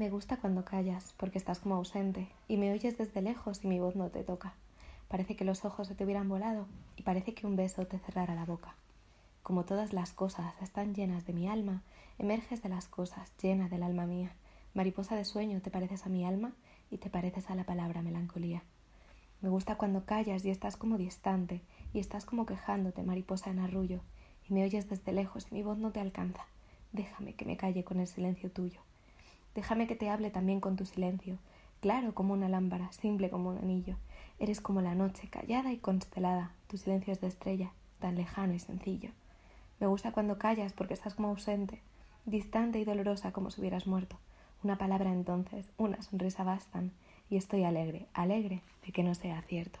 Me gusta cuando callas, porque estás como ausente, y me oyes desde lejos y mi voz no te toca. Parece que los ojos se te hubieran volado y parece que un beso te cerrara la boca. Como todas las cosas están llenas de mi alma, emerges de las cosas, llena del alma mía. Mariposa de sueño, te pareces a mi alma y te pareces a la palabra melancolía. Me gusta cuando callas y estás como distante, y estás como quejándote, mariposa en arrullo, y me oyes desde lejos y mi voz no te alcanza. Déjame que me calle con el silencio tuyo. Déjame que te hable también con tu silencio, claro como una lámpara, simple como un anillo. Eres como la noche, callada y constelada. Tu silencio es de estrella, tan lejano y sencillo. Me gusta cuando callas porque estás como ausente, distante y dolorosa como si hubieras muerto. Una palabra entonces, una sonrisa bastan, y estoy alegre, alegre de que no sea cierto.